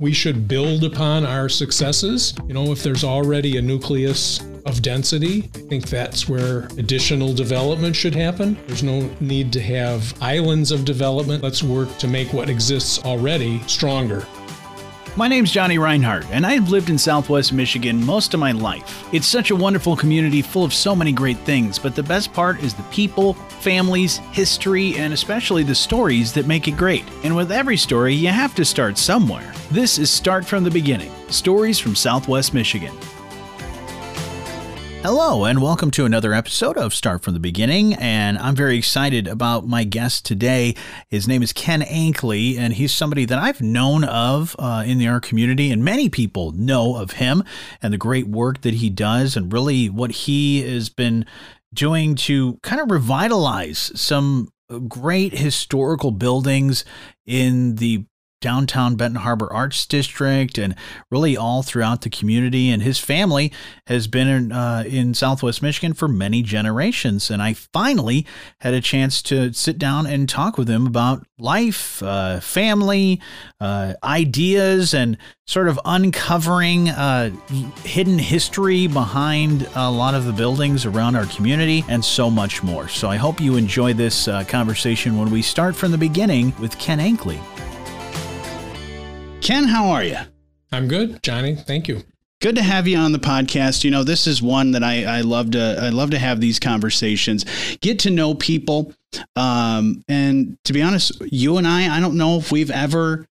we should build upon our successes. You know, if there's already a nucleus of density, I think that's where additional development should happen. There's no need to have islands of development. Let's work to make what exists already stronger. My name's Johnny Reinhardt, and I've lived in Southwest Michigan most of my life. It's such a wonderful community full of so many great things, but the best part is the people, families, history, and especially the stories that make it great. And with every story, you have to start somewhere. This is Start from the Beginning Stories from Southwest Michigan. Hello, and welcome to another episode of Start from the Beginning. And I'm very excited about my guest today. His name is Ken Ankley, and he's somebody that I've known of uh, in our community, and many people know of him and the great work that he does, and really what he has been doing to kind of revitalize some great historical buildings in the downtown Benton Harbor Arts District and really all throughout the community. And his family has been in, uh, in Southwest Michigan for many generations. And I finally had a chance to sit down and talk with him about life, uh, family, uh, ideas, and sort of uncovering uh, hidden history behind a lot of the buildings around our community and so much more. So I hope you enjoy this uh, conversation when we start from the beginning with Ken Ankley. Ken, how are you? I'm good, Johnny. Thank you. Good to have you on the podcast. You know, this is one that I, I love to I love to have these conversations, get to know people. Um, and to be honest, you and I, I don't know if we've ever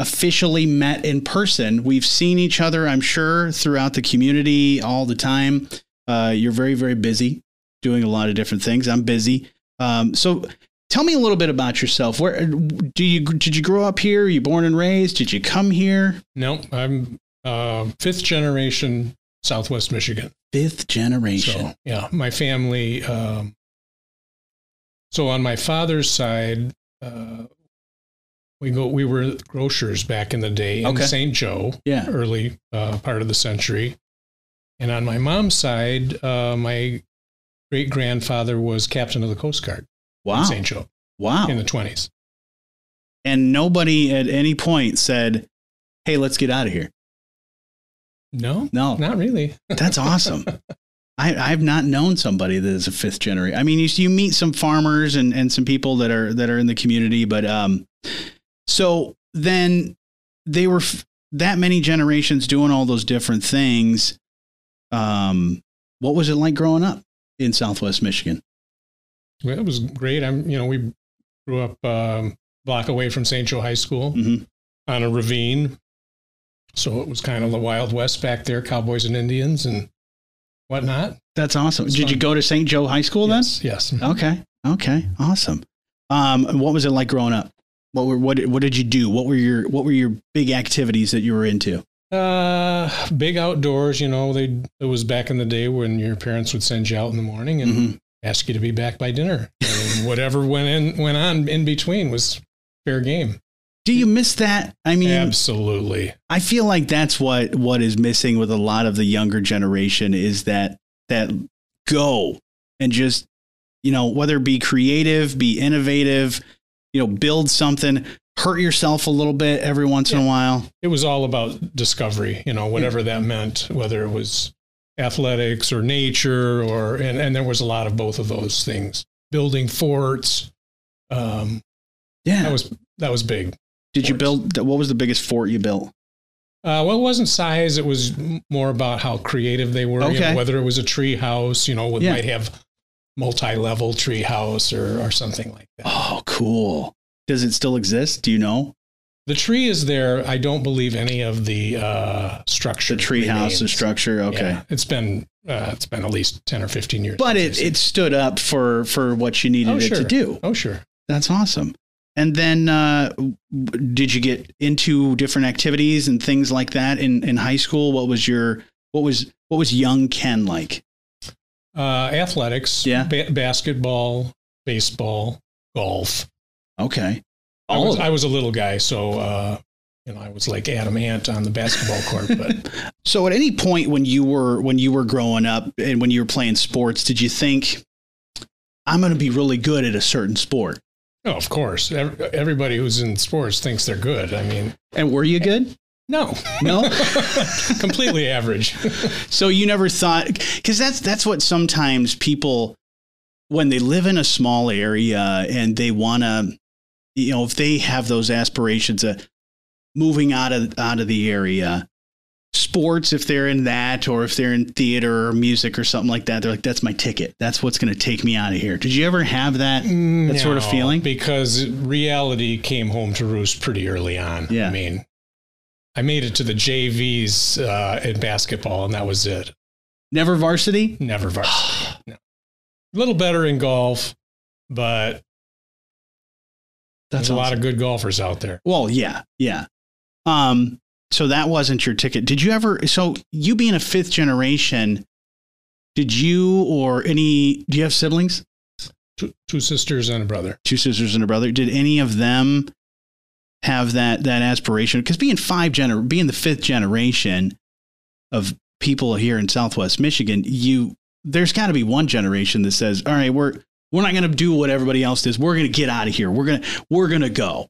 officially met in person. We've seen each other, I'm sure, throughout the community all the time. Uh, you're very, very busy doing a lot of different things. I'm busy. Um, so Tell me a little bit about yourself. Where do you did you grow up here? Are you born and raised? Did you come here? No, I'm uh, fifth generation Southwest Michigan. Fifth generation. So, yeah, my family. Um, so on my father's side, uh, we go. We were grocers back in the day in okay. St. Joe. Yeah. Early uh, part of the century, and on my mom's side, uh, my great grandfather was captain of the Coast Guard. Wow. St. Joe. Wow. In the 20s. And nobody at any point said, hey, let's get out of here. No, no, not really. That's awesome. I, I've not known somebody that is a fifth generation. I mean, you, you meet some farmers and, and some people that are that are in the community, but um, so then they were f- that many generations doing all those different things. Um, what was it like growing up in Southwest Michigan? It was great. I'm, you know, we grew up um, block away from St. Joe High School mm-hmm. on a ravine. So it was kind of the Wild West back there, cowboys and Indians and whatnot. That's awesome. Did fun. you go to St. Joe High School then? Yes. yes. Okay. Okay. Awesome. Um, what was it like growing up? What were what what did you do? What were your what were your big activities that you were into? Uh, big outdoors. You know, they it was back in the day when your parents would send you out in the morning and mm-hmm ask you to be back by dinner. And whatever went in went on in between was fair game. Do you miss that? I mean, absolutely. I feel like that's what what is missing with a lot of the younger generation is that that go and just you know whether it be creative, be innovative, you know, build something, hurt yourself a little bit every once yeah. in a while. It was all about discovery, you know, whatever yeah. that meant, whether it was athletics or nature or and, and there was a lot of both of those things building forts um yeah that was that was big did forts. you build what was the biggest fort you built uh, well, it wasn't size. It was more about how creative they were. Okay. You know, whether it was a tree house, you know, it yeah. might have multi-level tree house or, or something like that. Oh, cool. Does it still exist? Do you know? The tree is there. I don't believe any of the uh, structure. The tree house, the structure. Okay, yeah, it's been uh, it's been at least ten or fifteen years. But it, it stood up for for what you needed oh, it to do. Oh sure, that's awesome. And then, uh, did you get into different activities and things like that in in high school? What was your what was what was young Ken like? Uh, athletics, yeah, ba- basketball, baseball, golf. Okay. I was, I was a little guy, so uh, you know, I was like Atom Ant on the basketball court. But so, at any point when you were when you were growing up and when you were playing sports, did you think I'm going to be really good at a certain sport? Oh, of course. Everybody who's in sports thinks they're good. I mean, and were you good? No, No. completely average. so you never thought because that's that's what sometimes people when they live in a small area and they want to you know if they have those aspirations of moving out of out of the area sports if they're in that or if they're in theater or music or something like that they're like that's my ticket that's what's going to take me out of here did you ever have that that sort of feeling because reality came home to roost pretty early on. Yeah. I mean, I made it to the JVs uh, in basketball, and that was it. never varsity Never varsity. no. A little better in golf, but that's there's a lot of good golfers out there. Well, yeah, yeah. Um, so that wasn't your ticket. Did you ever? So you being a fifth generation, did you or any? Do you have siblings? Two, two sisters and a brother. Two sisters and a brother. Did any of them have that that aspiration? Because being five gener, being the fifth generation of people here in Southwest Michigan, you there's got to be one generation that says, "All right, we're we're not going to do what everybody else does. We're going to get out of here. We're gonna we're gonna go."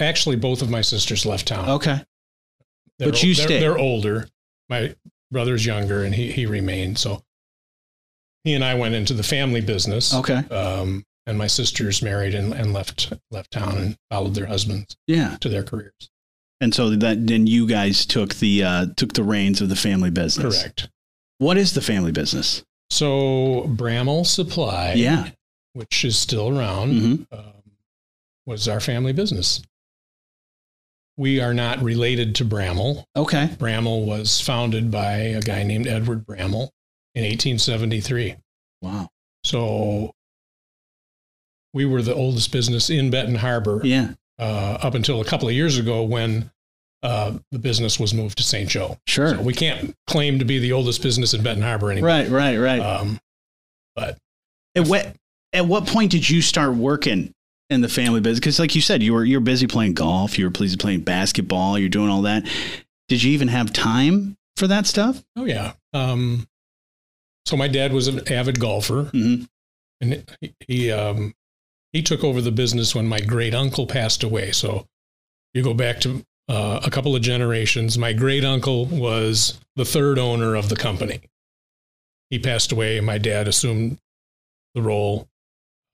Actually, both of my sisters left town. Okay. They're, but you they're, stayed. They're older. My brother's younger, and he he remained. So he and I went into the family business. Okay. Um, and my sisters married and, and left left town and followed their husbands Yeah. to their careers. And so that then you guys took the uh, took the reins of the family business. Correct. What is the family business? So Bramall Supply, Yeah. Which is still around, hmm um, was our family business. We are not related to Bramall. Okay. Bramall was founded by a guy named Edward Bramall in 1873. Wow. So we were the oldest business in Benton Harbor Yeah. uh, up until a couple of years ago when uh, the business was moved to St. Joe. Sure. So we can't claim to be the oldest business in Benton Harbor anymore. right. Right. Right. Um, but It, what at what point did you start working in the family business? Because, like you said, you were you're busy playing golf. You were busy playing basketball. You're doing all that. Did you even have time for that stuff? oh yeah. Um, so my dad was an avid golfer, hmm and he he, um, he took over the business when my great uncle passed away. So you go back to uh, a couple of generations. My great uncle was the third owner of the company. He passed away, and my dad assumed the role,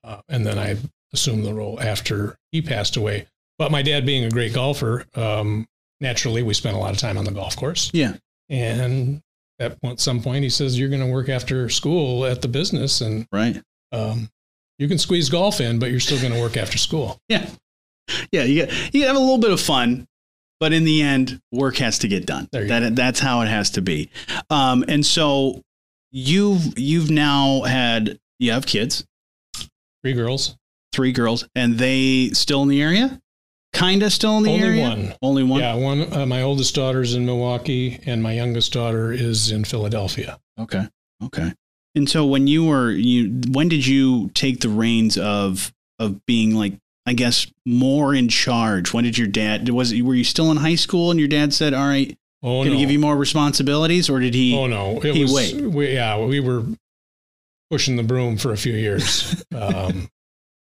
uh, and then I assumed the role after he passed away. But my dad, being a great golfer, um, naturally we spent a lot of time on the golf course. Yeah. And at some point, he says, "You're going to work after school at the business, and Right. um, you can squeeze golf in, but you're still going to work after school." Yeah. Yeah. You get, you have a little bit of fun, but in the end, work has to get done. That that's how it has to be. Um, and so you've you've now had you have kids, Three girls, three girls, and they still in the area? Kinda still in the only area. Only one. Only one. Yeah, one. Uh, my oldest daughter's in Milwaukee, and my youngest daughter is in Philadelphia. Okay. Okay. And so when you were you when did you take the reins of of being like I guess more in charge? When did your dad was were you still in high school and your dad said, "All right, Oh going to no! give you more responsibilities," or did he oh no! It he was. wait. We, yeah, we were pushing the broom for a few years, um,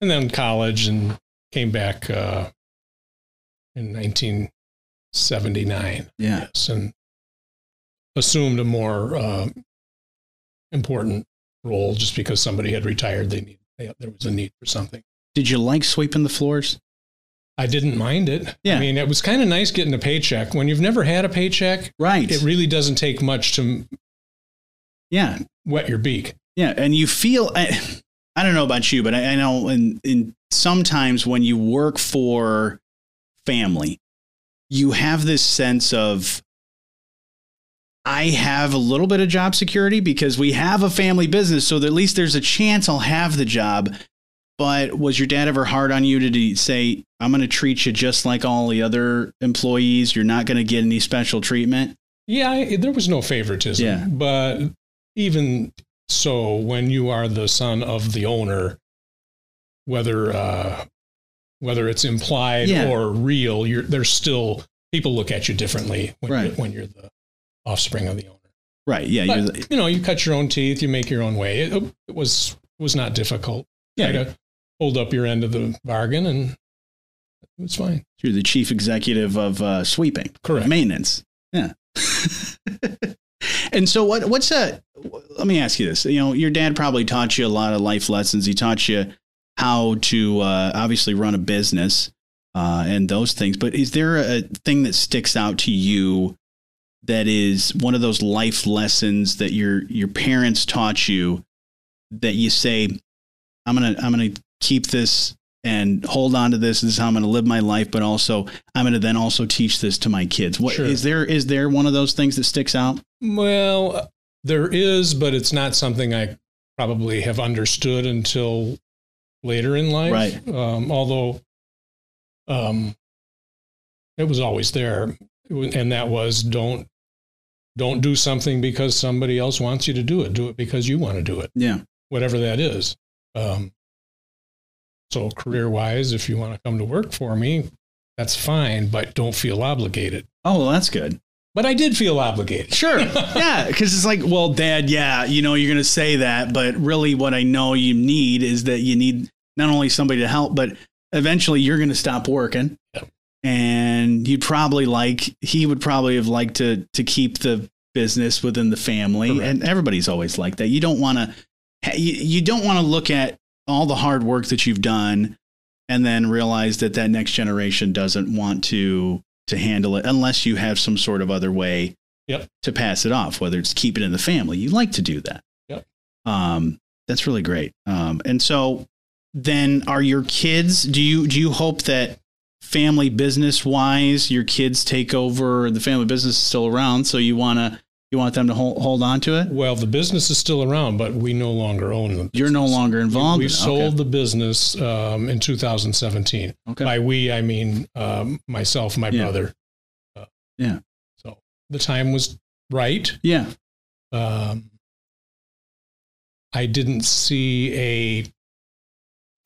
and then college, and came back uh, in 1979. Yeah. Yes, and assumed a more uh, important role just because somebody had retired. They need they, there was a need for something. Did you like sweeping the floors? I didn't mind it. Yeah. I mean, it was kind of nice getting a paycheck. When you've never had a paycheck, Right. it really doesn't take much to yeah. wet your beak. Yeah, and you feel I, I don't know about you, but I, I know in in sometimes when you work for family, you have this sense of I have a little bit of job security because we have a family business, so at least there's a chance I'll have the job. But was your dad ever hard on you to say, "I'm going to treat you just like all the other employees. You're not going to get any special treatment"? Yeah, I, there was no favoritism. Yeah. But even so, when you are the son of the owner, whether uh, whether it's implied Yeah. or real, you're there's still people look at you differently when, Right. you're, when you're the offspring of the owner. Right? Yeah. But, the, you know, you cut your own teeth, you make your own way. It, it was was not difficult. Yeah. Try to hold up your end of the bargain, and it's fine. You're the chief executive of uh, sweeping, Correct. maintenance. Yeah. and so, what? What's a? Let me ask you this. You know, your dad probably taught you a lot of life lessons. He taught you how to uh, obviously run a business uh, and those things. But is there a thing that sticks out to you that is one of those life lessons that your your parents taught you that you say, I'm gonna I'm gonna keep this and hold on to this. This is how I'm going to live my life, but also I'm going to then also teach this to my kids. What Sure. is there? Is there one of those things that sticks out? Well, there is, but it's not something I probably have understood until later in life. Right. Um, although um, it was always there, and that was don't don't do something because somebody else wants you to do it. Do it because you want to do it, Yeah. whatever that is. Um, so career wise, if you want to come to work for me, that's fine, but don't feel obligated. Oh, well, that's good. But I did feel obligated. Sure. yeah. Because it's like, well, dad, yeah, you know, you're going to say that, but really what I know you need is that you need not only somebody to help, but eventually you're going to stop working. Yep. And you'd probably like, he would probably have liked to, to keep the business within the family. Correct. And everybody's always like that. You don't want to, you, you don't want to look at all the hard work that you've done and then realize that that next generation doesn't want to to handle it unless you have some sort of other way Yep. to pass it off whether it's keep it in the family you like to do that Yep. um that's really great um and so then are your kids do you do you hope that family business wise your kids take over the family business is still around so you want to you want them to hold, hold on to it Well, the business is still around, but we no longer own them. you're no longer involved We in it. sold the business um, in 2017. okay, okay. By we, I mean um, myself, my Yeah. brother. Uh, Yeah. So the time was right. yeah Um, I didn't see a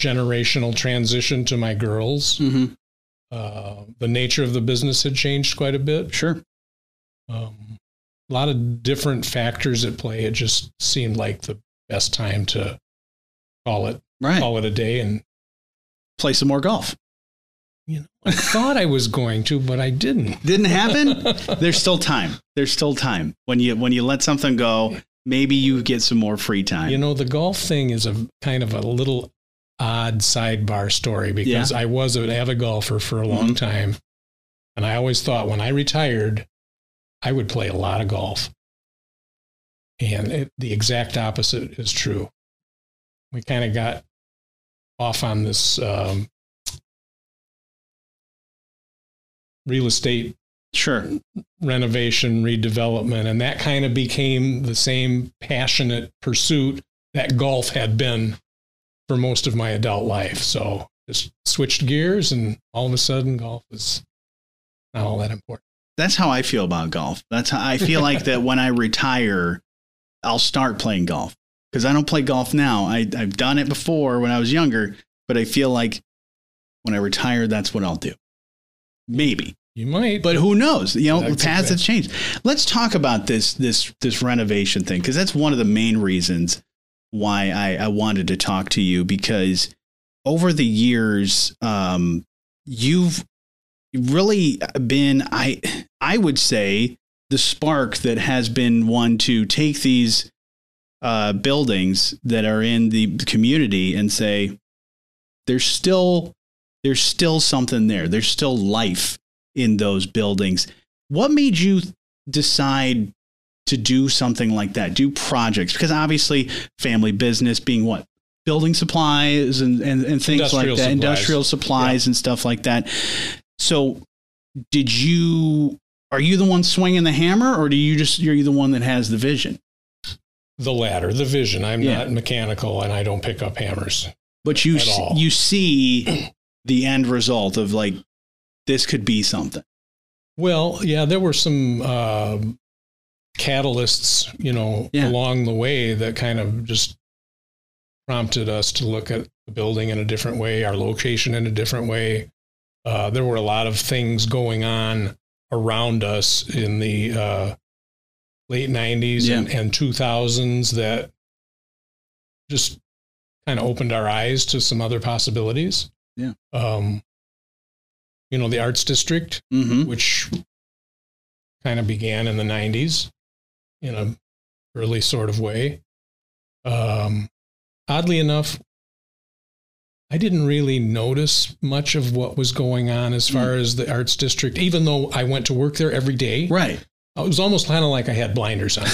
generational transition to my girls. hmm Uh, the nature of the business had changed quite a bit. sure Um, a lot of different factors at play. It just seemed like the best time to call it right call it a day. And play some more golf you know, I thought I was going to, but I didn't. didn't happen there's still time. There's still time. When you when you let something go, maybe you get some more free time. You know, the golf thing is a kind of a little odd sidebar story because I was an avid golfer for a long Mhm. time. And I always thought when I retired, I would play a lot of golf. And it, the exact opposite is true. We kind of got off on this um, real estate sure. renovation, redevelopment, and that kind of became the same passionate pursuit that golf had been for most of my adult life. So just switched gears, and all of a sudden, golf is not all that important. That's how I feel about golf. That's how I feel like that when I retire, I'll start playing golf because I don't play golf now. I, I've done it before when I was younger, but I feel like when I retire, that's what I'll do. Maybe. You might, But who knows? You know, That's paths have changed. Let's talk about this this this renovation thing because that's one of the main reasons why I, I wanted to talk to you because over the years, um, you've really been I I would say the spark that has been one to take these uh, buildings that are in the community and say there's still there's still something there. There's still life in those buildings. What made you decide to do something like that? Do projects? Because obviously, family business being what? Building supplies and, and, and things like that, supplies. industrial supplies and stuff like that. So, did you, are you the one swinging the hammer or do you just, you're you the one that has the vision? the latter, the vision. I'm Yeah. not mechanical, and I don't pick up hammers. But you, s- you see the end result of like, this could be something. Well, yeah, there were some uh, catalysts, you know, Yeah. along the way that kind of just prompted us to look at the building in a different way, our location in a different way. Uh, there were a lot of things going on around us in the uh, late 90s and, and 2000s that just kind of opened our eyes to some other possibilities. Yeah. Um, you know, the arts district, Mm-hmm. which kind of began in the 90s in a early sort of way. Um, oddly enough, I didn't really notice much of what was going on as far as the arts district, even though I went to work there every day. Right. It was almost kind of like I had blinders on.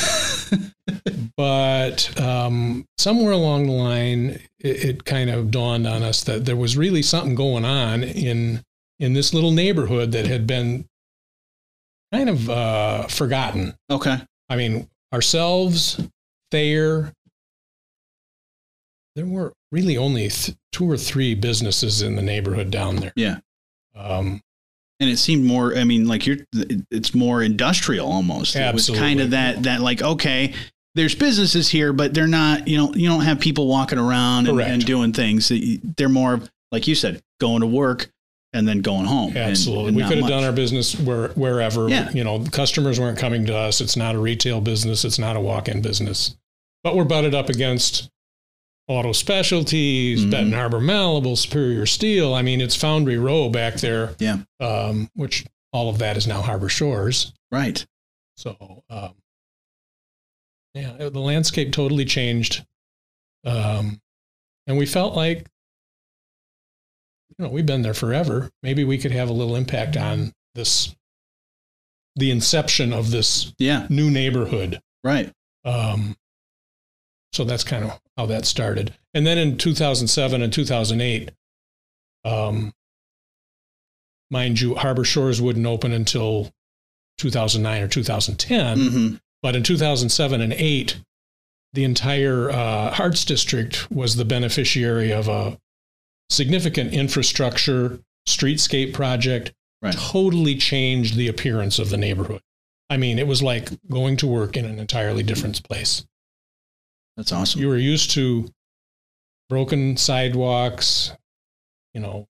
but um, somewhere along the line, it, it kind of dawned on us that there was really something going on in in this little neighborhood that had been kind of uh, forgotten. Okay. I mean, ourselves, Thayer. There were really only th- two or three businesses in the neighborhood down there. Yeah. Um, And it seemed more. I mean, like you're. It's more industrial almost. It was kind of that. That like okay. There's businesses here, but they're not. You know, you don't have people walking around and, and doing things. They're more like you said, going to work and then going home. Absolutely. and we could have much. done our business where, wherever. Yeah. You know, customers weren't coming to us. It's not a retail business. It's not a walk-in business. But we're butted up against Auto Specialties, Mhm. Benton Harbor Malleable, Superior Steel. I mean, it's Foundry Row back there, Yeah. um, which all of that is now Harbor Shores. Right. So, um, yeah, the landscape totally changed. Um, and we felt like, you know, we've been there forever. Maybe we could have a little impact on this, the inception of this Yeah. new neighborhood. Right. Um, so that's kind of how that started. And then in 2007 and 2008, um, mind you, Harbor Shores wouldn't open until 2009 or 2010. hmm But in 2007 and 8, the entire uh, Arts District was the beneficiary of a significant infrastructure streetscape project. Right. Totally changed the appearance of the neighborhood. I mean, it was like going to work in an entirely different place. That's awesome. You were used to broken sidewalks, you know,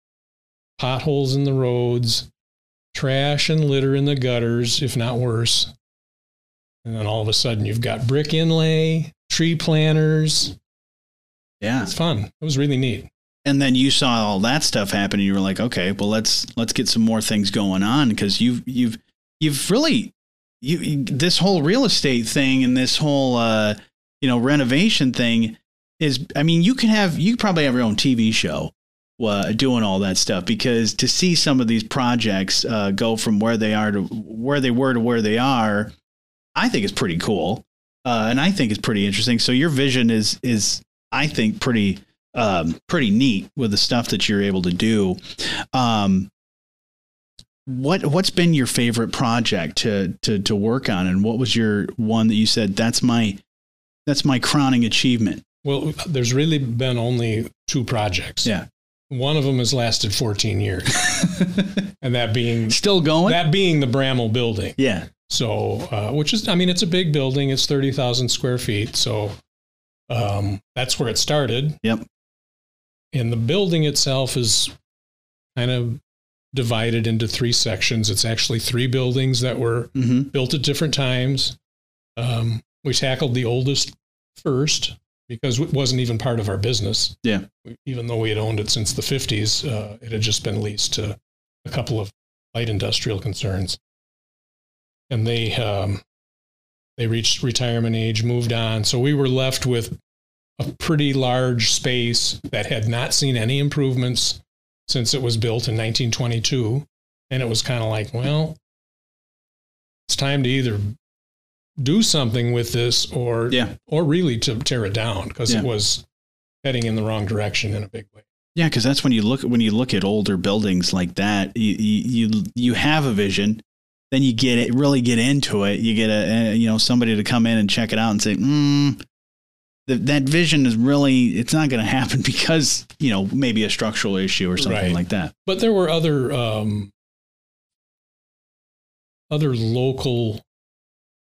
potholes in the roads, trash and litter in the gutters, if not worse. And then all of a sudden you've got brick inlay, tree planters. yeah. It's fun. It was really neat. and then you saw all that stuff happen and you were like okay well let's let's get some more things going on because you've you've you've really you, you this whole real estate thing and this whole uh you know renovation thing is i mean you can have you probably have your own tv show uh, doing all that stuff because to see some of these projects uh, go from where they are to where they were to where they are i think it's pretty cool. Uh, and i think it's pretty interesting. So your vision is is i think pretty um, pretty neat with the stuff that you're able to do. Um, what what's been your favorite project to to to work on, and what was your one that you said that's my that's my crowning achievement? Well, there's really been only two projects. Yeah. One of them has lasted 14 years, and that being Still going? that being the Bramall building. yeah, So, uh, which is, I mean, it's a big building. It's 30,000 square feet. So um, that's where it started. Yep. And the building itself is kind of divided into three sections. It's actually three buildings that were hmm built at different times. Um, we tackled the oldest first because it wasn't even part of our business. Yeah. Even though we had owned it since the 50s, uh, it had just been leased to a couple of light industrial concerns. And they um, they reached retirement age, moved on. So we were left with a pretty large space that had not seen any improvements since it was built in 1922. And it was kind of like, well, it's time to either do something with this or Yeah. or really to tear it down because Yeah. it was heading in the wrong direction in a big way. yeah, because that's when you look when you look at older buildings like that, you you you, have a vision. Then you get it, really get into it. You get a, a you know somebody to come in and check it out and say, mm, that that vision is really it's not going to happen because you know maybe a structural issue or something Right. like that. But there were other um, other local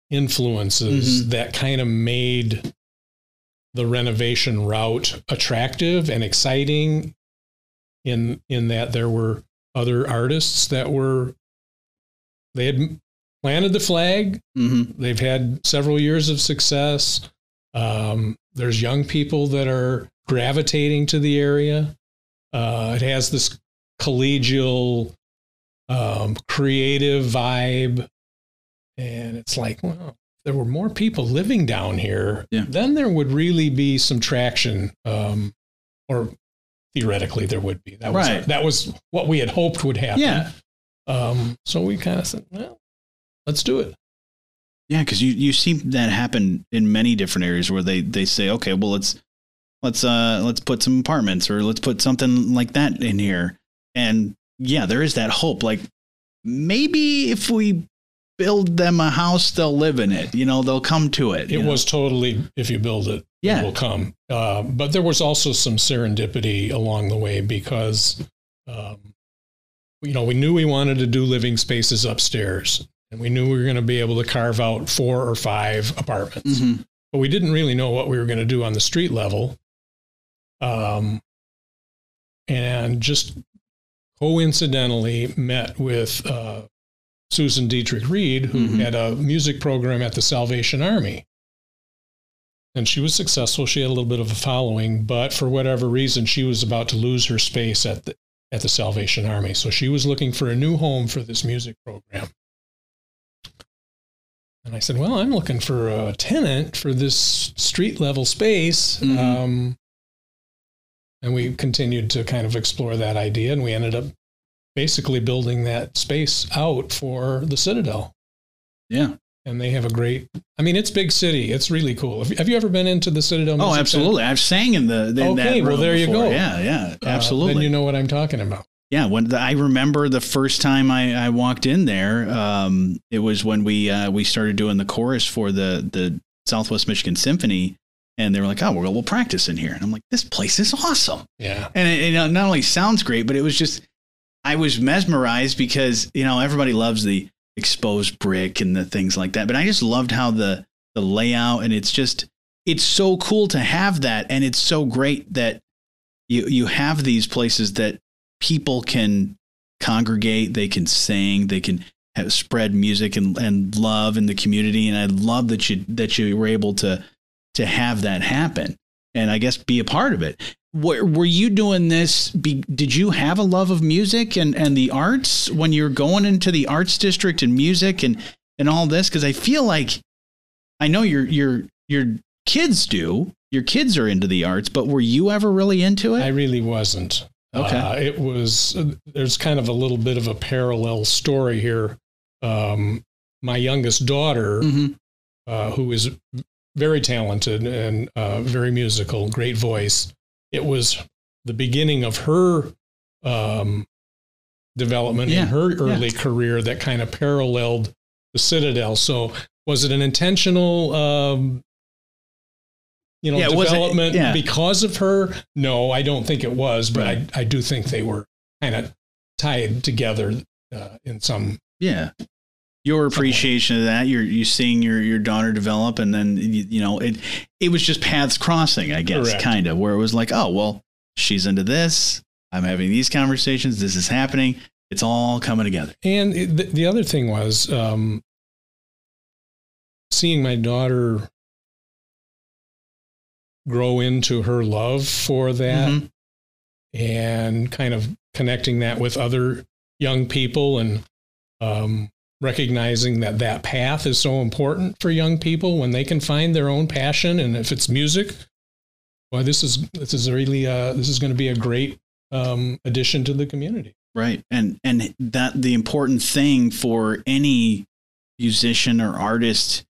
influences Mhm. that kind of made the renovation route attractive and exciting. In in that there were other artists that were they had planted the flag hmm They've had several years of success. Um, there's young people that are gravitating to the area. Uh, it has this collegial um, creative vibe. And it's like, well, if there were more people living down here, Yeah. then there would really be some traction. Um, or theoretically, there would be. That was, Right. that was what we had hoped would happen. Yeah. Um, so we kind of said, well, let's do it. Yeah, because you, you see that happen in many different areas where they, they say, okay, well let's let's uh let's put some apartments or let's put something like that in here. And yeah, there is that hope. Like maybe if we build them a house, they'll live in it. You know, they'll come to it. It you know? was totally, if you build it, Yeah. it will come. Uh, but there was also some serendipity along the way because, um, you know, we knew we wanted to do living spaces upstairs and we knew we were going to be able to carve out four or five apartments, Mhm. but we didn't really know what we were going to do on the street level. Um, and just coincidentally met with uh, Susan Dietrich Reed, who Mhm. had a music program at the Salvation Army. And she was successful. She had a little bit of a following, but for whatever reason, she was about to lose her space at the at the Salvation Army. So she was looking for a new home for this music program. And I said, "Well, I'm looking for a tenant for this street level space." Mhm. Um, and we continued to kind of explore that idea, and we ended up basically building that space out for the Citadel. Yeah. And they have a great. I mean, it's big city. It's really cool. Have you, have you ever been into the Citadel? Oh, Music Center? absolutely. I've sang in the in that Okay, well, there you go. Yeah, yeah, Uh, absolutely. then you know what I'm talking about. Yeah, when the, I remember the first time I, I walked in there, um, it was when we uh, we started doing the chorus for the the Southwest Michigan Symphony, and they were like, "Oh, we'll, we'll practice in here." And I'm like, "This place is awesome," Yeah. and it, it not only sounds great, but it was just I was mesmerized because you know everybody loves the exposed brick and the things like that, but I just loved how the the layout and it's just it's so cool to have that, and it's so great that you you have these places that people can congregate, they can sing, they can have, spread music and, and love in the community. And I love that you that you were able to to have that happen, and I guess be a part of it. Were, were you doing this? Be, did you have a love of music and, and the arts when you're going into the arts district and music and, and all this? Because I feel like I know your your your kids do. Your kids are into the arts, but were you ever really into it? I really wasn't. Okay. Uh, it was, there's kind of a little bit of a parallel story here. Um, my youngest daughter, Mhm. uh, who is very talented and uh, very musical, great voice, it was the beginning of her um, development Yeah, in her early career that kind of paralleled the Citadel. So, was it an intentional um, you know, Yeah, development yeah. because of her? No, I don't think it was, but Right. I, I do think they were kind of tied together uh, in some. Yeah. Your appreciation of that, you're you seeing your your daughter develop, and then you, you know it it was just paths crossing, I guess, Correct. kind of, where it was like, oh well, she's into this, I'm having these conversations, this is happening, it's all coming together. And it, the, the other thing was um, seeing my daughter grow into her love for that Mhm. and kind of connecting that with other young people and um, recognizing that that path is so important for young people when they can find their own passion and if it's music well this is this is really uh, this is going to be a great um, addition to the community Right. And and that the important thing for any musician or artist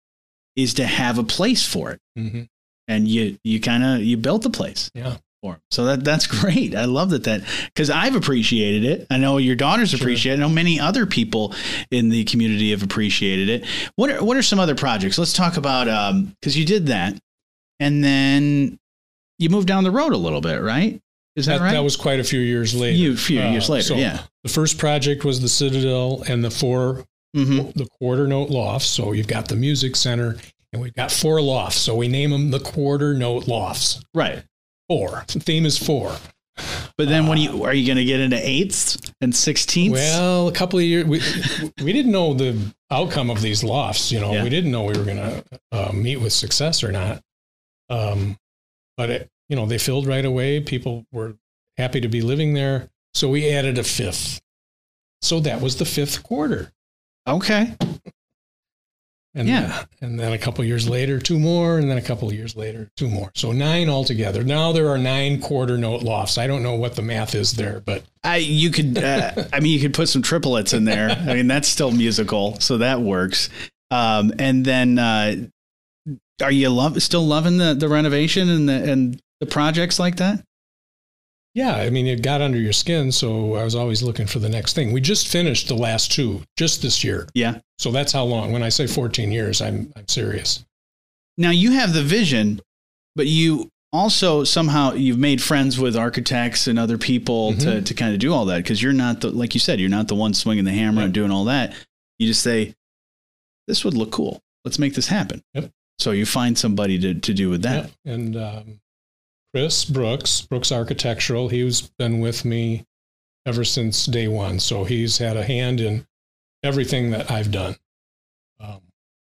is to have a place for it. mm-hmm. And you you kind of you built the place. Yeah. For 'em. So that that's great. I love that that cuz I've appreciated it. I know your daughters Sure. appreciate it. I know many other people in the community have appreciated it. What are what are some other projects? Let's talk about um cuz you did that and then you moved down the road a little bit, right? Is that, that, right? that was quite a few years later. a few Uh, years later. so yeah. The first project was the Citadel and the 4 Mhm. the quarter note lofts. So you've got the music center and we've got four lofts. So we name them the quarter note lofts. Right. Four. The theme is four. But then when you are you going to get into eighths and sixteenths? Well, a couple of years, we, we didn't know the outcome of these lofts. You know, Yeah. we didn't know we were going to uh, meet with success or not. Um, but it, you know, they filled right away. People were happy to be living there. So we added a fifth. So that was the fifth quarter. Okay. And, Yeah. and then a couple years later, two more, and then a couple years later, two more. So nine altogether. Now there are nine quarter note lofts. I don't know what the math is there, but I you could uh, I mean you could put some triplets in there. I mean that's still musical, so that works. Um, and then uh, are you love still loving the the renovation and the and the projects like that? Yeah, I mean, it got under your skin. So I was always looking for the next thing. We just finished the last two just this year. Yeah. So that's how long. When I say 14 years, I'm, I'm serious. Now you have the vision, but you also somehow you've made friends with architects and other people to Mhm. to kind of do all that because you're not the like you said you're not the one swinging the hammer and doing all that. You just say this would look cool. Let's make this happen. Yep. So you find somebody to to do with that. Yeah. And um, Chris Brooks, Brooks Architectural, he's been with me ever since day one. So he's had a hand in everything that I've done. Um,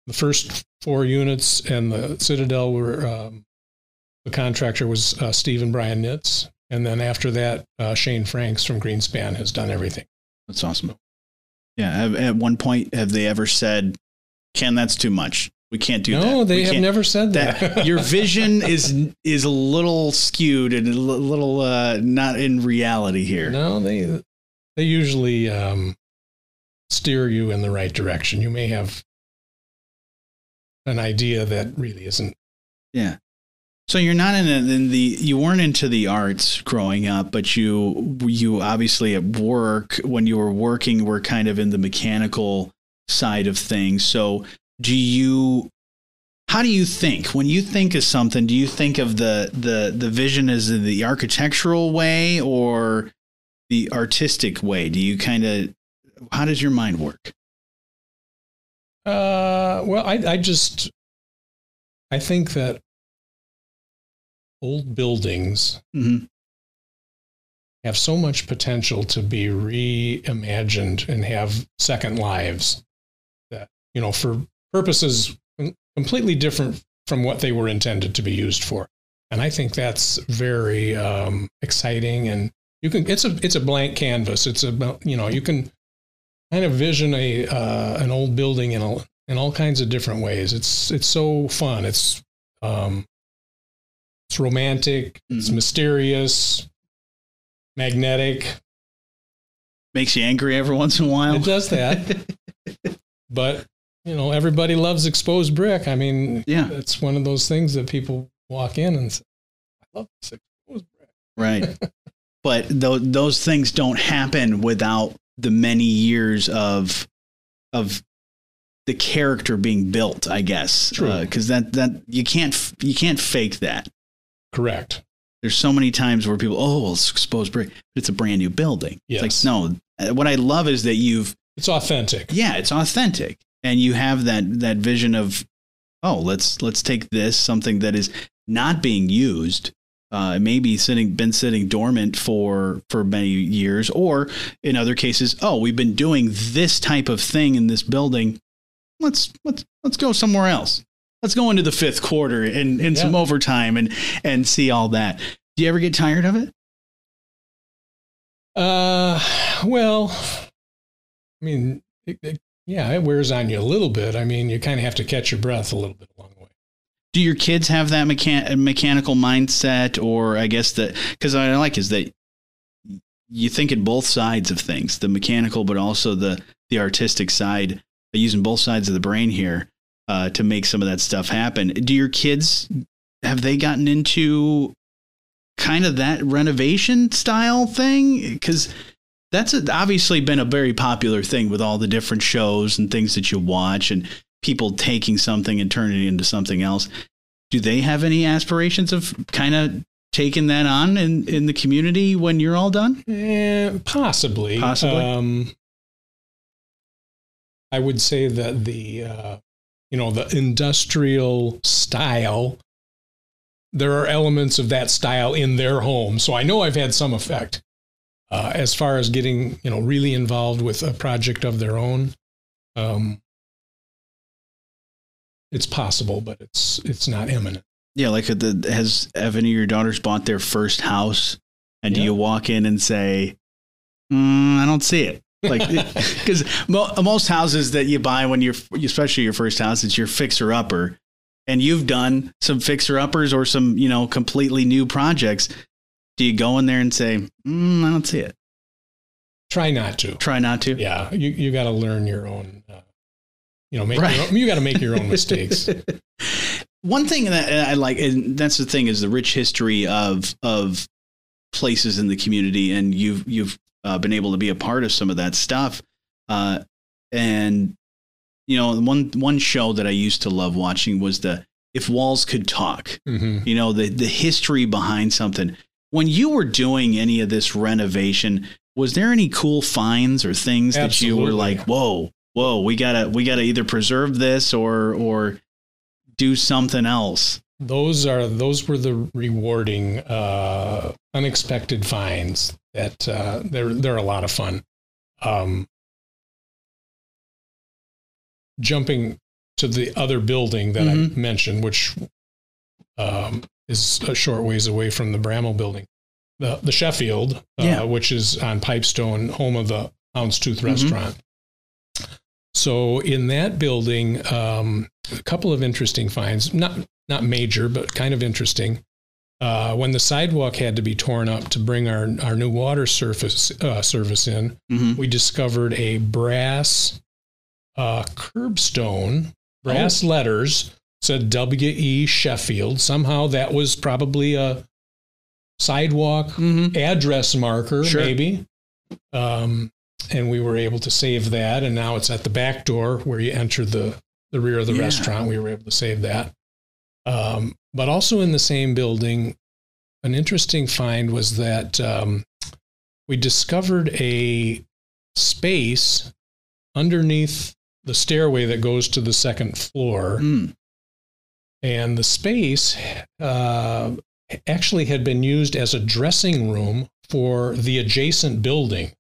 the first four units and the Citadel were um, the contractor was uh, Steve and Brian Nitz. And then after that, uh, Shane Franks from Greenspan has done everything. That's awesome. Yeah. At, at one point, have they ever said, "Ken, that's too much. We can't do that." no, they We have never said that. that your vision is is a little skewed and a little uh, not in reality here. No, they they usually um, steer you in the right direction. You may have an idea that really isn't. Yeah. So you're not in, a, in the you weren't into the arts growing up, but you you obviously at work when you were working were kind of in the mechanical side of things. So do you how do you think when you think of something? Do you think of the the the vision as the architectural way or the artistic way? Do you kind of how does your mind work? Uh, well, I I just I think that old buildings Mhm. have so much potential to be reimagined and have second lives that you know for purposes completely different from what they were intended to be used for. And i think that's very um, exciting and you can it's a it's a blank canvas. It's a you know you can kind of vision a uh, an old building in a, in all kinds of different ways. It's it's so fun. It's um, it's romantic it's Mhm. mysterious magnetic. Makes you angry every once in a while. it does that. But you know everybody loves exposed brick i mean Yeah. it's one of those things that people walk in and say i love this exposed brick Right. but th- those things don't happen without the many years of of the character being built, I guess. True. Because that that you can't f- you can't fake that. correct There's so many times where people, oh, well, it's exposed brick, but it's a brand new building. Yes. It's like no. uh, What I love is that you've it's authentic yeah, it's authentic, and you have that that vision of oh, let's let's take this something that is not being used, uh, maybe sitting been sitting dormant for for many years, or in other cases, oh, we've been doing this type of thing in this building. Let's let's let's go somewhere else. Let's go into the fifth quarter and, and some overtime and and see all that. Do you ever get tired of it? uh well i mean it, it, yeah it wears on you a little bit. I mean you kind of have to catch your breath a little bit along the way. Do your kids have that mechan- mechanical mindset or i guess that because i like is that you think at both sides of things the mechanical but also the the artistic side using both sides of the brain here uh, to make some of that stuff happen. Do your kids have they gotten into kind of that renovation style thing? Because that's obviously been a very popular thing with all the different shows and things that you watch and people taking something and turning it into something else. Do they have any aspirations of kind of taking that on in, in the community when you're all done? Eh, possibly. Possibly. Um, I would say that the uh, you know the industrial style. There are elements of that style in their home, so I know I've had some effect. Uh, as far as getting you know really involved with a project of their own, um, it's possible, but it's it's not imminent. Yeah, like the, has of your daughters bought their first house? And do you walk in and say, mm, "I don't see it"? like because mo- most houses that you buy when you're especially your first house it's your fixer upper and you've done some fixer uppers or some you know completely new projects do you go in there and say mm, i don't see it Try not to. try not to Yeah, you you got to learn your own. Uh, you know, make Right. your own, you got to make your own mistakes. One thing that I like, and that's the thing, is the rich history of of places in the community, and you've you've uh, been able to be a part of some of that stuff. Uh, and you know, one one show that I used to love watching was the If Walls Could Talk. hmm You know, the the history behind something. When you were doing any of this renovation, was there any cool finds or things that you were like, whoa, whoa, we gotta we gotta either preserve this or or do something else? Those are those were the rewarding, uh, unexpected finds that uh, they're they're a lot of fun. Um, jumping to the other building that Mhm. I mentioned, which um, is a short ways away from the Bramall building, the the Sheffield, uh, Yeah. which is on Pipestone, home of the Houndstooth Mhm. Restaurant. So in that building, um, a couple of interesting finds, not not major, but kind of interesting. Uh, when the sidewalk had to be torn up to bring our, our new water surface uh, service in, Mm-hmm. we discovered a brass uh, curbstone, brass letters said W.E. Sheffield. Somehow that was probably a sidewalk Mm-hmm. address marker, Sure. maybe. Um, and we were able to save that. And now it's at the back door where you enter the, the rear of the Yeah. restaurant. We were able to save that. Um, but also in the same building, an interesting find was that um, we discovered a space underneath the stairway that goes to the second floor Mm. And the space uh, actually had been used as a dressing room for the adjacent building,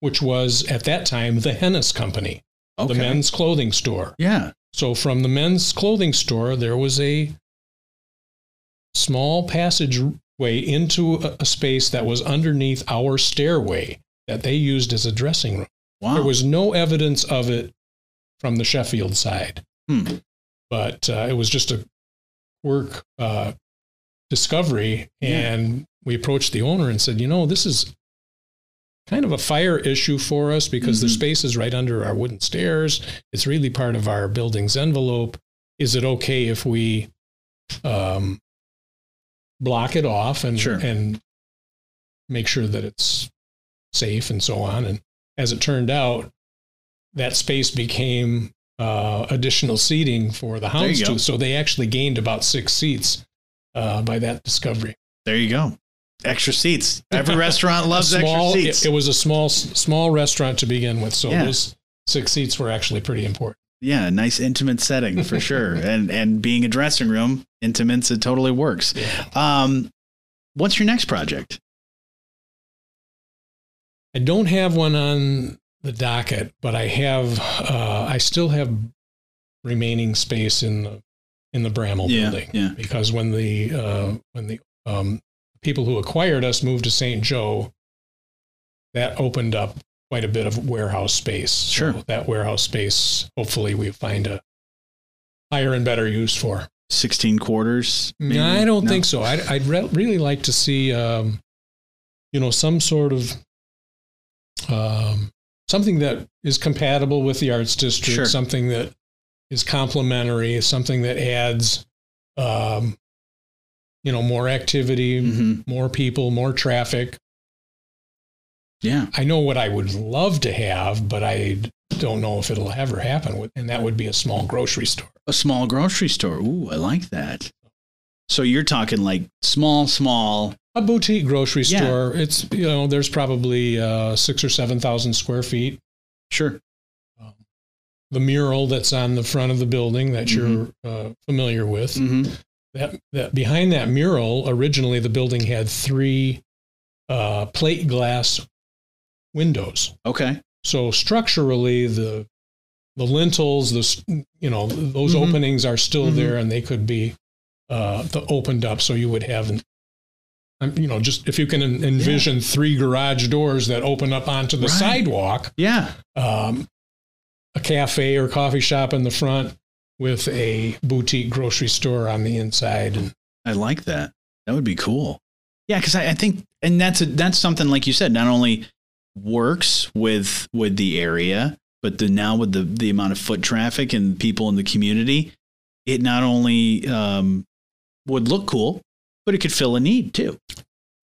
which was at that time the Hennis Company, Okay. the men's clothing store. yeah. So from the men's clothing store, there was a small passageway into a, a space that was underneath our stairway that they used as a dressing room. Wow. There was no evidence of it from the Sheffield side, Hmm. but uh, it was just a work uh, discovery. Yeah. And we approached the owner and said, you know, this is kind of a fire issue for us because the Mhm. space is right under our wooden stairs. It's really part of our building's envelope. Is it okay if we um, block it off and Sure. and make sure that it's safe and so on? And as it turned out, that space became uh, additional seating for the There you go. houndstooth. So they actually gained about six seats uh, by that discovery. There you go. Extra seats. Every restaurant loves small, extra seats. It, it was a small small restaurant to begin with, so Yeah. those six seats were actually pretty important. yeah, nice intimate setting for sure. and and being a dressing room, intimates it totally works. Um, what's your next project? I don't have one on the docket, but I have. Uh, I still have remaining space in the in the Bramall Yeah, building yeah. because when the uh, when the um, people who acquired us moved to St. Joe, that opened up quite a bit of warehouse space. So Sure. that warehouse space, hopefully, we find a higher and better use for. 16 quarters? maybe? No, I don't No? think so. I'd, I'd re- really like to see, um, you know, some sort of um, something that is compatible with the arts district, Sure. something that is complementary, something that adds, um, you know, more activity, Mhm. more people, more traffic. Yeah. I know what I would love to have, but I don't know if it'll ever happen. And that would be a small grocery store. A small grocery store. Ooh, I like that. So you're talking like small, small. A boutique grocery Yeah. store. It's you know, there's probably uh, six or seven thousand square feet. Sure. The mural that's on the front of the building that you're uh, familiar with. Mm-hmm. That that behind that mural, originally the building had three uh, plate glass windows. Okay. So structurally, the the lintels, the you know those Mhm. openings are still Mhm. there, and they could be uh, the opened up. So you would have um, you know, just if you can en- envision three garage doors that open up onto the Right. sidewalk, Yeah. um, a cafe or coffee shop in the front with a boutique grocery store on the inside. And I like that. That would be cool. Yeah, because I, I think, and that's a, that's something like you said, not only works with with the area, but the now with the the amount of foot traffic and people in the community, it not only um, would look cool, but it could fill a need too.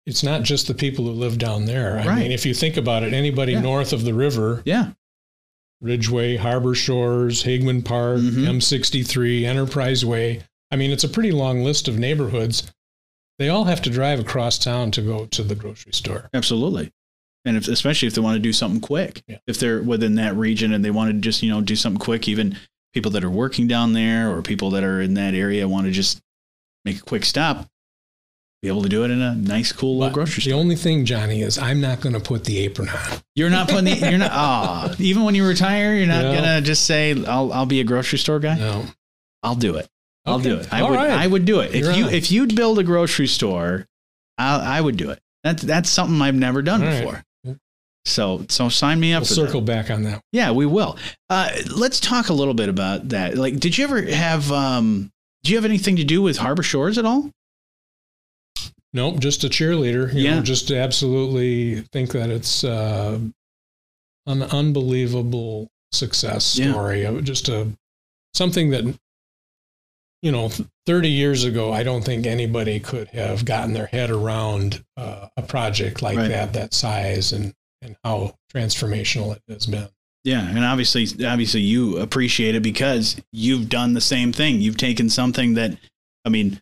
it's not just the people who live down there. I mean, if you think about it, anybody Yeah. north of the river, Yeah, Ridgeway, Harbor Shores, Hagman Park, Mhm. M63, Enterprise Way. I mean, it's a pretty long list of neighborhoods. They all have to drive across town to go to the grocery store. absolutely. And if, especially if they want to do something quick, Yeah. if they're within that region and they want to just you know do something quick, even people that are working down there or people that are in that area want to just make a quick stop, be able to do it in a nice, cool little But grocery store. the only thing, Johnny, is I'm not going to put the apron on. You're not putting the, you're not ah even when you retire, you're not No. gonna just say I'll I'll be a grocery store guy. No. I'll do it. I'll Okay. do it. I All would right. I would do it if You're you on. if you'd build a grocery store, I I would do it. That's that's something I've never done All right. before. So so sign me up We'll for circle that. back on that. Yeah, we will. Uh, let's talk a little bit about that. Like, did you ever have um? Do you have anything to do with Harbor Shores at all? Nope, just a cheerleader. You Yeah. know, just absolutely think that it's uh, an unbelievable success Yeah. story. Just a something that you know, 30 years ago, I don't think anybody could have gotten their head around uh, a project like Right. that, that size, and and how transformational it has been. Yeah, and obviously, obviously, you appreciate it because you've done the same thing. You've taken something that, I mean,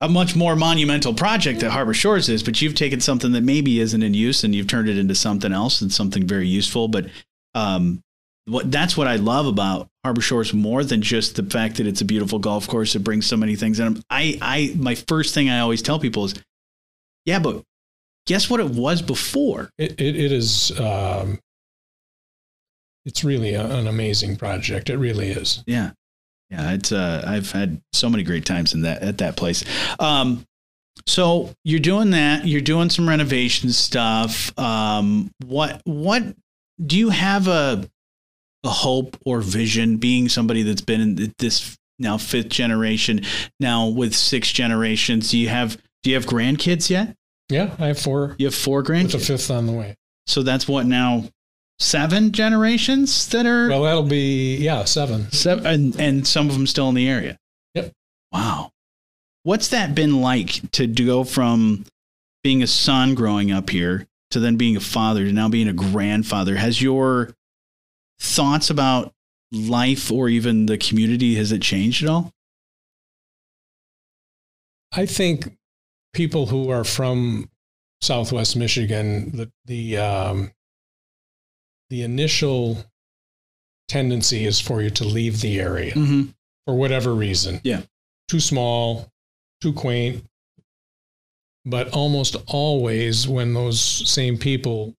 a much more monumental project that Harbor Shores is, but you've taken something that maybe isn't in use and you've turned it into something else and something very useful. But um, what that's what I love about Harbor Shores more than just the fact that it's a beautiful golf course. It brings so many things. And I, I, my first thing I always tell people is, yeah, but guess what it was before? It it, it is. Um, it's really a, an amazing project. It really is. Yeah. Yeah, it's uh I've had so many great times in that at that place. Um so you're doing that, you're doing some renovation stuff. Um what what do you have a a hope or vision being somebody that's been in this now fifth generation, now with six generations, do you have do you have grandkids yet? Yeah, I have four You have four with a fifth on the way. So that's what now seven generations that are Well, that'll be yeah seven. Seven, and, and some of them still in the area. Yep. Wow. What's that been like to go from being a son growing up here to then being a father to now being a grandfather? Has your thoughts about life or even the community has it changed at all? I think people who are from Southwest Michigan, the the um, the initial tendency is for you to leave the area Mm-hmm. for whatever reason. Yeah. too small, too quaint. But almost always, when those same people,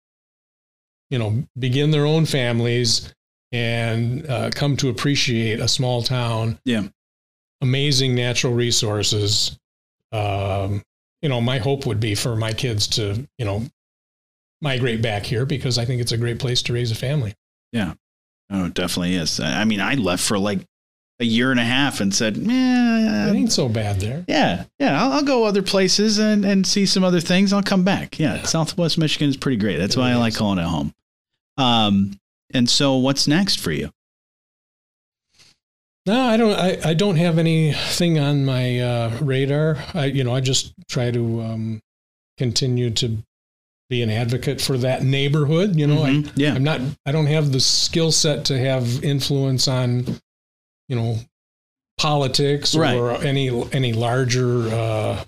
you know, begin their own families and uh, come to appreciate a small town, Yeah. amazing natural resources. Um, you know, my hope would be for my kids to, you know, migrate back here because I think it's a great place to raise a family. Yeah. Oh, it definitely is. I mean, I left for like a year and a half and said, "Man, It ain't so bad there. yeah, yeah. I'll, I'll go other places and, and see some other things. I'll come back. Yeah, Southwest Michigan is pretty great. That's It why I like calling it home. Um, and so what's next for you? No, I don't. I, I don't have anything on my uh, radar. I, you know, I just try to um, continue to be an advocate for that neighborhood. You know, Mhm. I, yeah, I'm not. I don't have the skill set to have influence on, you know, politics Right. or any any larger uh,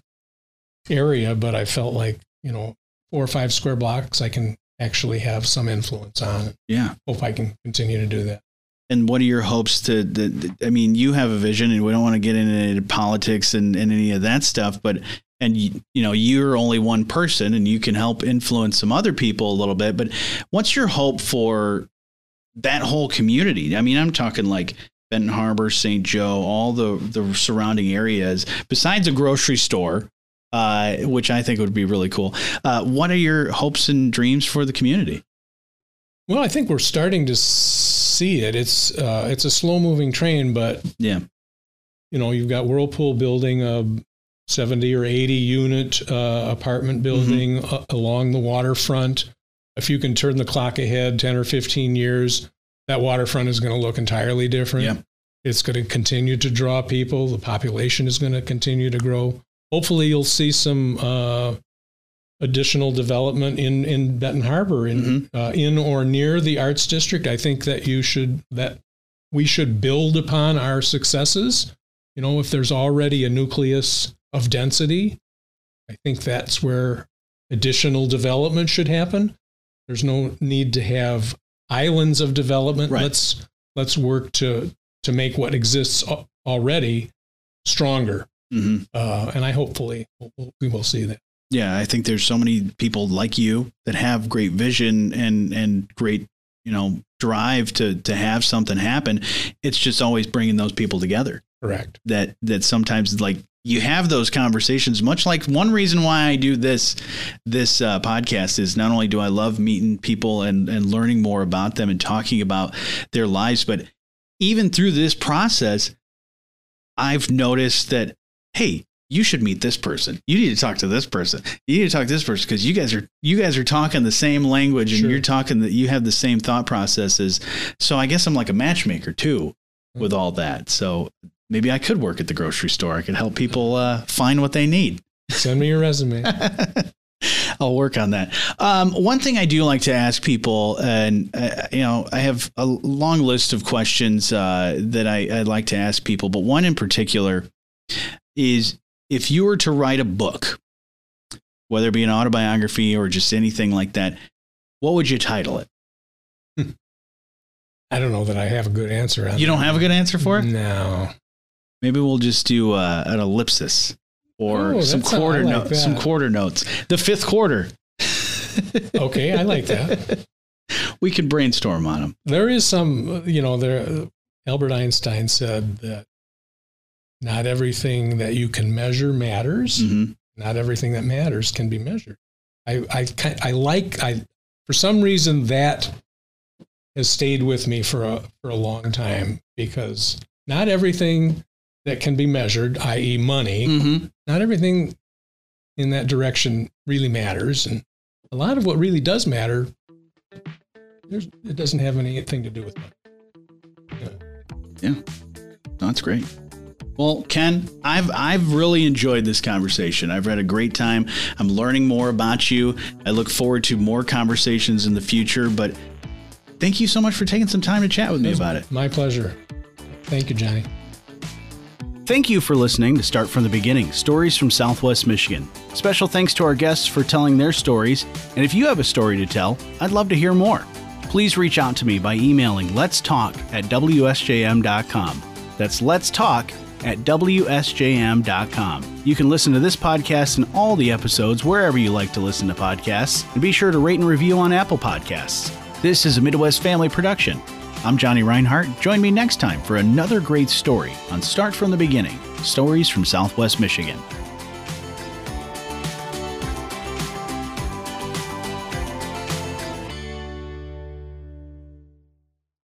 area. But I felt like you know, four or five square blocks, I can actually have some influence on. yeah. Hope I can continue to do that. And what are your hopes to? The, the- I mean, you have a vision, and we don't want to get into politics and, and any of that stuff. But and you, you know, you're only one person, and you can help influence some other people a little bit. But what's your hope for that whole community? I mean, I'm talking like Benton Harbor, St. Joe, all the the surrounding areas. Besides a grocery store, uh, which I think would be really cool. Uh, what are your hopes and dreams for the community? Well, I think we're starting to see it. It's uh, it's a slow moving train, but yeah, you know, you've got Whirlpool building a 70 or 80 unit uh, apartment building mm-hmm. along the waterfront. If you can turn the clock ahead 10 or 15 years, that waterfront is going to look entirely different. Yeah. It's going to continue to draw people. The population is going to continue to grow. Hopefully, you'll see some uh, additional development in in Benton Harbor, in mm-hmm. uh, in or near the Arts District. I think that you should that we should build upon our successes. You know, if there's already a nucleus of density, I think that's where additional development should happen. There's no need to have islands of development. Right. Let's let's work to to make what exists already stronger. Mm-hmm. Uh, and I hopefully we will see that. Yeah, I think there's so many people like you that have great vision and and great you know drive to to have something happen. It's just always bringing those people together. Correct. That that sometimes like you have those conversations much like one reason why i do this this uh, podcast is not only do i love meeting people and, and learning more about them and talking about their lives but even through this process i've noticed that hey you should meet this person. You need to talk to this person. You need to talk to this person because you guys are you guys are talking the same language and you're talking that you have the same thought processes. So i guess i'm like a matchmaker too with all that. So maybe I could work at the grocery store. I could help people uh, find what they need. Send me your resume. I'll work on that. Um, one thing I do like to ask people, and uh, you know, I have a long list of questions uh, that I, I like to ask people, but one in particular is if you were to write a book, whether it be an autobiography or just anything like that, what would you title it? I don't know that I have a good answer. you don't have a good answer for it? No. Maybe we'll just do uh, an ellipsis or oh, some quarter like notes. Some quarter notes. The fifth quarter. okay, I like that. We could brainstorm on them. There is some, you know, there. Albert Einstein said that not everything that you can measure matters. Mm-hmm. Not everything that matters can be measured. I, I, I like, I, for some reason that has stayed with me for a, for a long time because not everything that can be measured, i.e., money. Mm-hmm. Not everything in that direction really matters, and a lot of what really does matter, it doesn't have anything to do with money. Yeah, yeah. That's great. Well, Ken, I've I've really enjoyed this conversation. I've had a great time. I'm learning more about you. I look forward to more conversations in the future. But thank you so much for taking some time to chat with me about it. My pleasure. Thank you, Johnny. Thank you for listening to Start from the Beginning Stories from Southwest Michigan. Special thanks to our guests for telling their stories. And if you have a story to tell, I'd love to hear more. Please reach out to me by emailing let's talk at WSJM.com. That's let's talk at WSJM.com. You can listen to this podcast and all the episodes wherever you like to listen to podcasts, and be sure to rate and review on Apple Podcasts. This is a Midwest family production. I'm Johnny Reinhardt. Join me next time for another great story on Start from the Beginning Stories from Southwest Michigan.